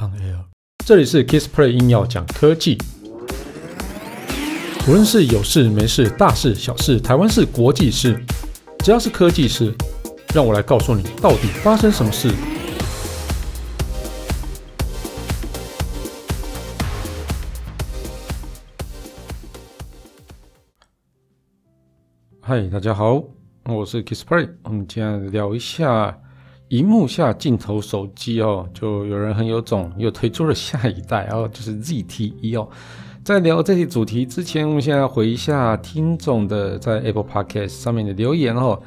On Air，这里是 Kissplay 硬要讲科技，无论是有事没事、大事小事、台湾事、国际事，只要是科技事，让我来告诉你到底发生什么事。嗨，大家好，我是 Kissplay，我们今天聊一下。萤幕下镜头手机哦，就有人很有种，又推出了下一代哦，就是 ZTE 哦。在聊这些主题之前，我们先来回一下听众的在 Apple Podcast 上面的留言哦。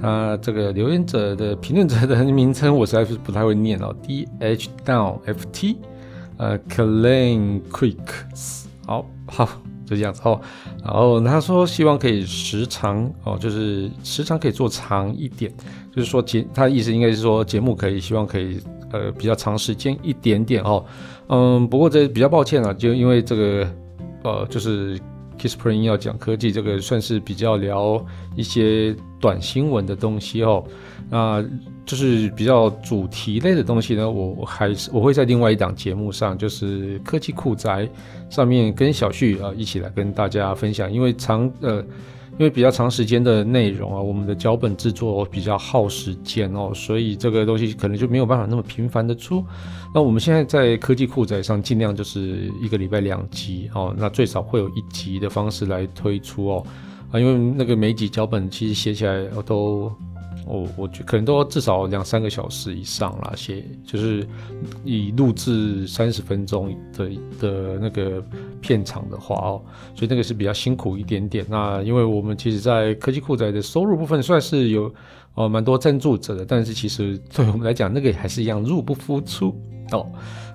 啊，这个留言者的评论者的名称我实在是不太会念哦，D H Down F T，呃，Klein Quicks，好好。就这样子哦，然后他说希望可以时长哦，就是时长可以做长一点，就是说节他的意思应该是说节目可以希望可以呃比较长时间一点点哦，嗯，不过这比较抱歉了，就因为这个呃就是 Kissplay 要讲科技，这个算是比较聊一些短新闻的东西哦，那。就是比较主题类的东西呢，我还是我会在另外一档节目上，就是科技酷宅上面跟小旭啊一起来跟大家分享。因为长呃，因为比较长时间的内容啊，我们的脚本制作比较耗时间哦，所以这个东西可能就没有办法那么频繁的出。那我们现在在科技酷宅上尽量就是一个礼拜两集哦，那最少会有一集的方式来推出哦啊，因为那个每集脚本其实写起来都。我我觉可能都至少两三个小时以上啦，写就是以录制三十分钟的的那个片场的话哦，所以那个是比较辛苦一点点。那因为我们其实，在科技酷宅的收入部分算是有哦蛮多赞助者的，但是其实对我们来讲，那个还是一样入不敷出哦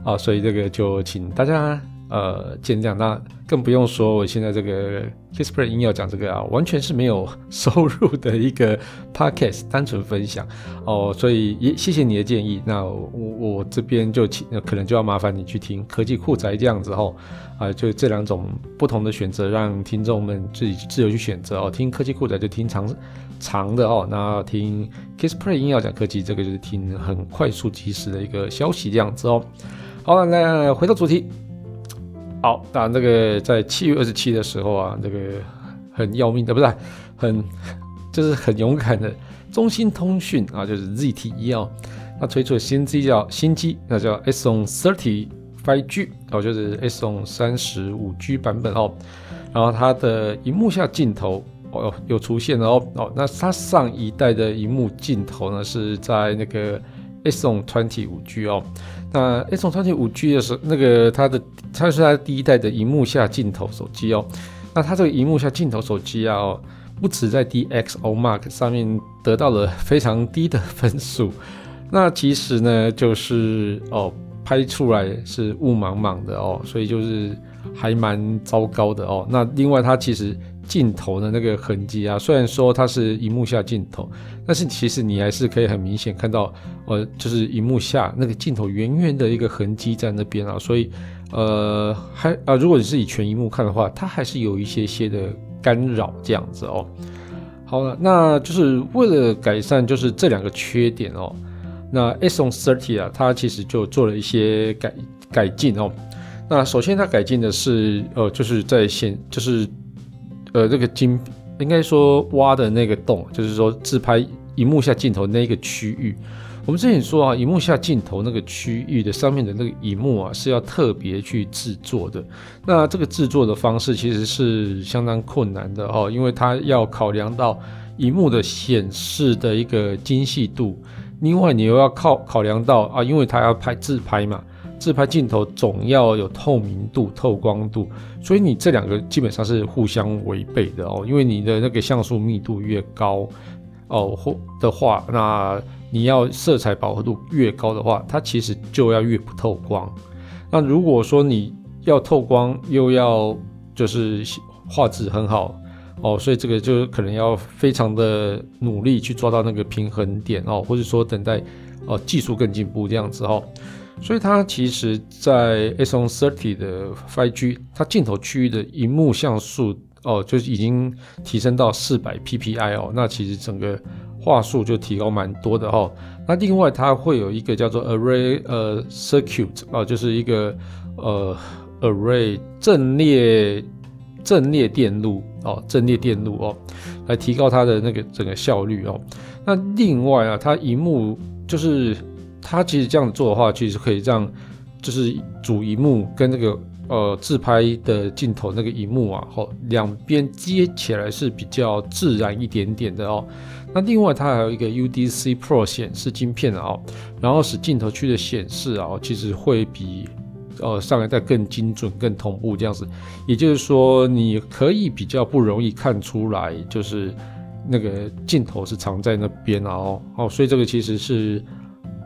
啊，所以这个就请大家。呃，见谅，那更不用说我现在这个 Kissplay 音要讲这个啊，完全是没有收入的一个 podcast，单纯分享哦，所以也谢谢你的建议。那我我这边就请，可能就要麻烦你去听科技酷宅这样子哦，啊、就这两种不同的选择，让听众们自己自由去选择哦。听科技酷宅就听长长的哦，那听 Kissplay 音要讲科技，这个就是听很快速及时的一个消息这样子哦。好了，那回到主题。好，那这个在七月二十七的时候啊，这个很要命的，不是很，就是很勇敢的中兴通讯啊，就是 ZTE 哦，它推出了新机叫新机，那叫 Exon 30 5G 哦，就是 S on 三十五 G 版本哦，然后它的荧幕下镜头哦又出现了哦哦，那它上一代的荧幕镜头呢是在那个 Exon 20 5G 哦。那 Exon 20 5G 的时候，那个它的它是它第一代的荧幕下镜头手机哦。那它这个荧幕下镜头手机啊，哦，不止在 DxOMark 上面得到了非常低的分数，那其实呢，就是哦拍出来是雾茫茫的哦，所以就是还蛮糟糕的哦。那另外它其实。镜头的那个痕迹啊，虽然说它是荧幕下镜头，但是其实你还是可以很明显看到，呃，就是荧幕下那个镜头圆圆的一个痕迹在那边啊，所以，呃，还啊，如果你是以全荧幕看的话，它还是有一些些的干扰这样子哦。好了，那就是为了改善就是这两个缺点哦，那 Exon 30啊，它其实就做了一些改改进哦。那首先它改进的是，呃，就是在显就是。呃，这个金应该说挖的那个洞，就是说自拍荧幕下镜头那个区域。我们之前说啊，荧幕下镜头那个区域的上面的那个荧幕啊，是要特别去制作的。那这个制作的方式其实是相当困难的哦，因为它要考量到荧幕的显示的一个精细度，另外你又要靠考量到啊，因为它要拍自拍嘛。自拍镜头总要有透明度、透光度，所以你这两个基本上是互相违背的哦。因为你的那个像素密度越高哦，或的话，那你要色彩饱和度越高的话，它其实就要越不透光。那如果说你要透光又要就是画质很好哦，所以这个就可能要非常的努力去抓到那个平衡点哦，或者说等待哦技术更进步这样子哦。所以它其实，在 Exon 30的 5G，它镜头区域的荧幕像素哦，就是已经提升到四百 PPI 哦。那其实整个画素就提高蛮多的哦。那另外它会有一个叫做 Array 呃 Circuit 啊，就是一个呃 Array 阵列阵列电路哦，阵列电路哦，来提高它的那个整个效率哦。那另外啊，它荧幕就是它其实这样做的话，其实可以让就是主荧幕跟那个。呃，自拍的镜头那个荧幕啊，吼，两边接起来是比较自然一点点的哦。那另外它还有一个 UDC Pro 显示晶片啊，然后使镜头区的显示啊，其实会比呃上一代更精准、更同步这样子。也就是说，你可以比较不容易看出来，就是那个镜头是藏在那边啊，哦，哦，所以这个其实是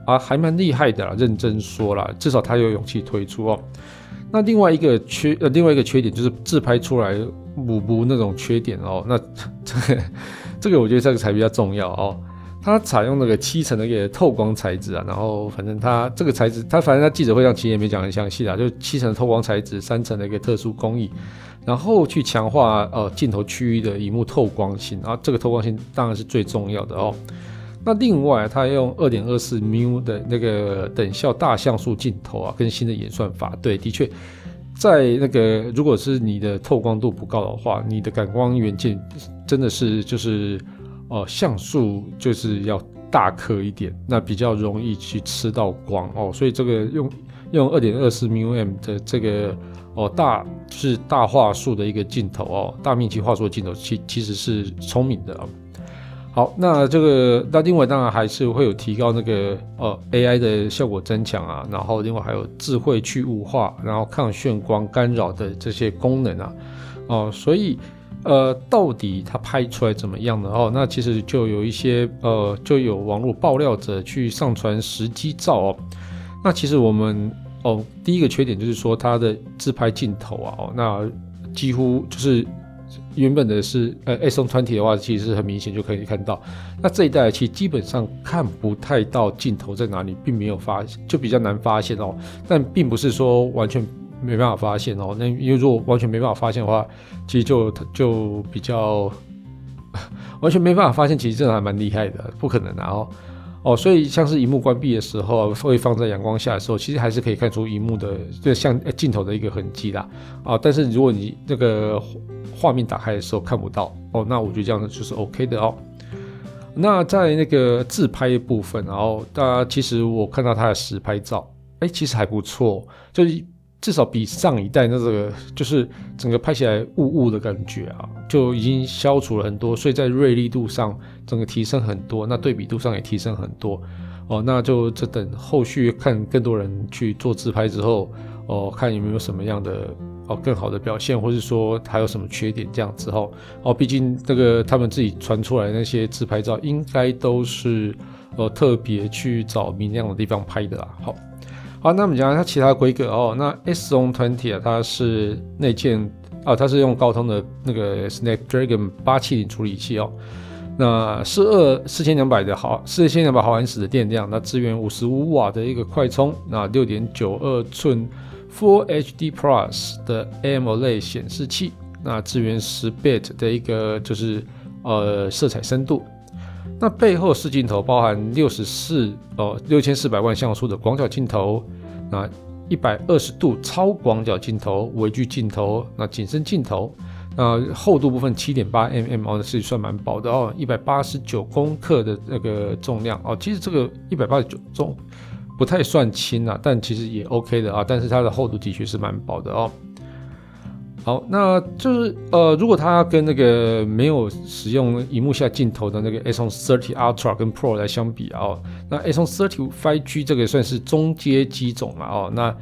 啊还蛮厉害的啦，认真说啦，至少他有勇气推出哦。那另外一个缺呃，另外一个缺点就是自拍出来模糊那种缺点哦。那 这个这个我觉得这个才比较重要哦。它采用那个七层的一个透光材质啊，然后反正它这个材质，它反正它记者会上其实也没讲很详细啊，就七层透光材质，三层的一个特殊工艺，然后去强化呃镜头区域的荧幕透光性啊，这个透光性当然是最重要的哦。那另外，它用二点二四 μ 的那个等效大像素镜头啊，更新的演算法，对，的确，在那个如果是你的透光度不高的话，你的感光元件真的是就是哦、像素就是要大颗一点，那比较容易去吃到光哦，所以这个用用二点二四 μm 的这个哦大是大画素的一个镜头哦，大面积画素的镜头，其其实是聪明的啊。好，那这个那另外当然还是会有提高那个呃 AI 的效果增强啊，然后另外还有智慧去雾化，然后抗眩光干扰的这些功能啊，哦，所以呃到底它拍出来怎么样呢？哦，那其实就有一些呃就有网络爆料者去上传实机照哦，那其实我们哦第一个缺点就是说它的自拍镜头啊，哦，那几乎就是。原本的是呃，A720 的话，其实很明显就可以看到。那这一代其实基本上看不太到镜头在哪里，并没有发现，就比较难发现哦。但并不是说完全没办法发现哦。那因为如果完全没办法发现的话，其实就就比较 完全没办法发现，其实真的还蛮厉害的，不可能的哦。哦，所以像是荧幕关闭的时候，会放在阳光下的时候，其实还是可以看出荧幕的就像镜头的一个痕迹啦。啊，但是如果你那个画面打开的时候看不到哦，那我觉得这样子就是 OK 的哦。那在那个自拍部分，然后大家其实我看到它的实拍照，哎，其实还不错，就是。至少比上一代那这个就是整个拍起来雾雾的感觉啊，就已经消除了很多，所以在锐利度上整个提升很多，那对比度上也提升很多哦。那就这等后续看更多人去做自拍之后哦，看有没有什么样的哦更好的表现，或是说还有什么缺点这样子哦。哦，毕竟这个他们自己传出来那些自拍照，应该都是呃特别去找明亮的地方拍的啦。好。好，那我们讲它其他规格哦。那 S-ZONE20 啊，它是内建啊，它是用高通的那个 Snapdragon 八七零处理器哦。那四二四千两百的毫四千两百毫安时的电量，那支援五十五瓦的一个快充，那六点九二寸 Full HD Plus 的 AMOLED 显示器，那支援十 bit 的一个就是呃色彩深度。那背后四镜头包含六十四哦六千四百万像素的广角镜头，那一百二十度超广角镜头、微距镜头、那景深镜头，那厚度部分七点八 mm 哦，是算蛮薄的哦，一百八十九公克的那个重量哦，其实这个一百八十九重不太算轻啊，但其实也 OK 的啊，但是它的厚度的确是蛮薄的哦。好，那就是呃，如果它跟那个没有使用荧幕下镜头的那个 A730 Ultra 跟 Pro 来相比啊，哦，那 A730 5G 这个算是中阶机种了哦。那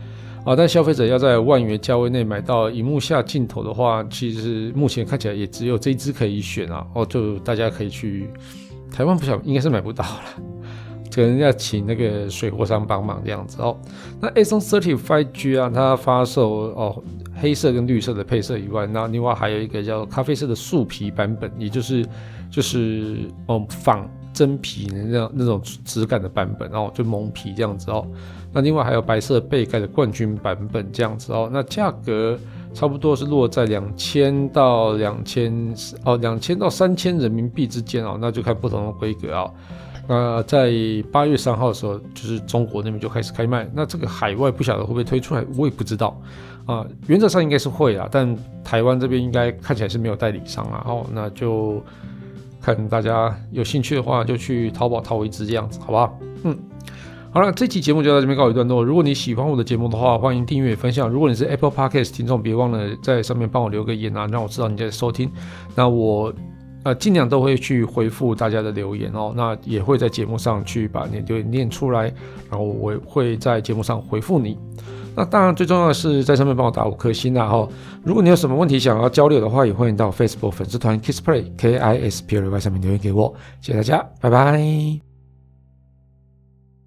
啊，但消费者要在万元价位内买到荧幕下镜头的话，其实目前看起来也只有这一支可以选啊。哦，就大家可以去台湾不晓应该是买不到了，可能要请那个水货商帮忙这样子哦。那 A730 5G 啊，它发售哦。黑色跟绿色的配色以外，那另外还有一个叫咖啡色的树皮版本，也就是就是哦仿真皮那那种质感的版本哦，就蒙皮这样子哦。那另外还有白色背盖的冠军版本这样子哦。那价格差不多是落在两千到两千哦，两千到三千人民币之间哦，那就看不同的规格啊。那在八月三号的时候，就是中国那边就开始开卖。那这个海外不晓得会不会推出来，我也不知道啊。原则上应该是会啊，但台湾这边应该看起来是没有代理商啊。哦，那就看大家有兴趣的话，就去淘宝淘一支这样子，好不好？嗯。好了，这期节目就到这边告一段落。如果你喜欢我的节目的话，欢迎订阅分享。如果你是 Apple Podcast 听众，别忘了在上面帮我留个言啊，让我知道你在收听。那我呃尽量都会去回复大家的留言哦。那也会在节目上去把你的留言念出来，然后我会在节目上回复你。那当然最重要的是在上面帮我打五颗星啊。哈，如果你有什么问题想要交流的话，也欢迎到 Facebook 粉丝团 Kisplay K I S P L Y 上面留言给我。谢谢大家，拜拜。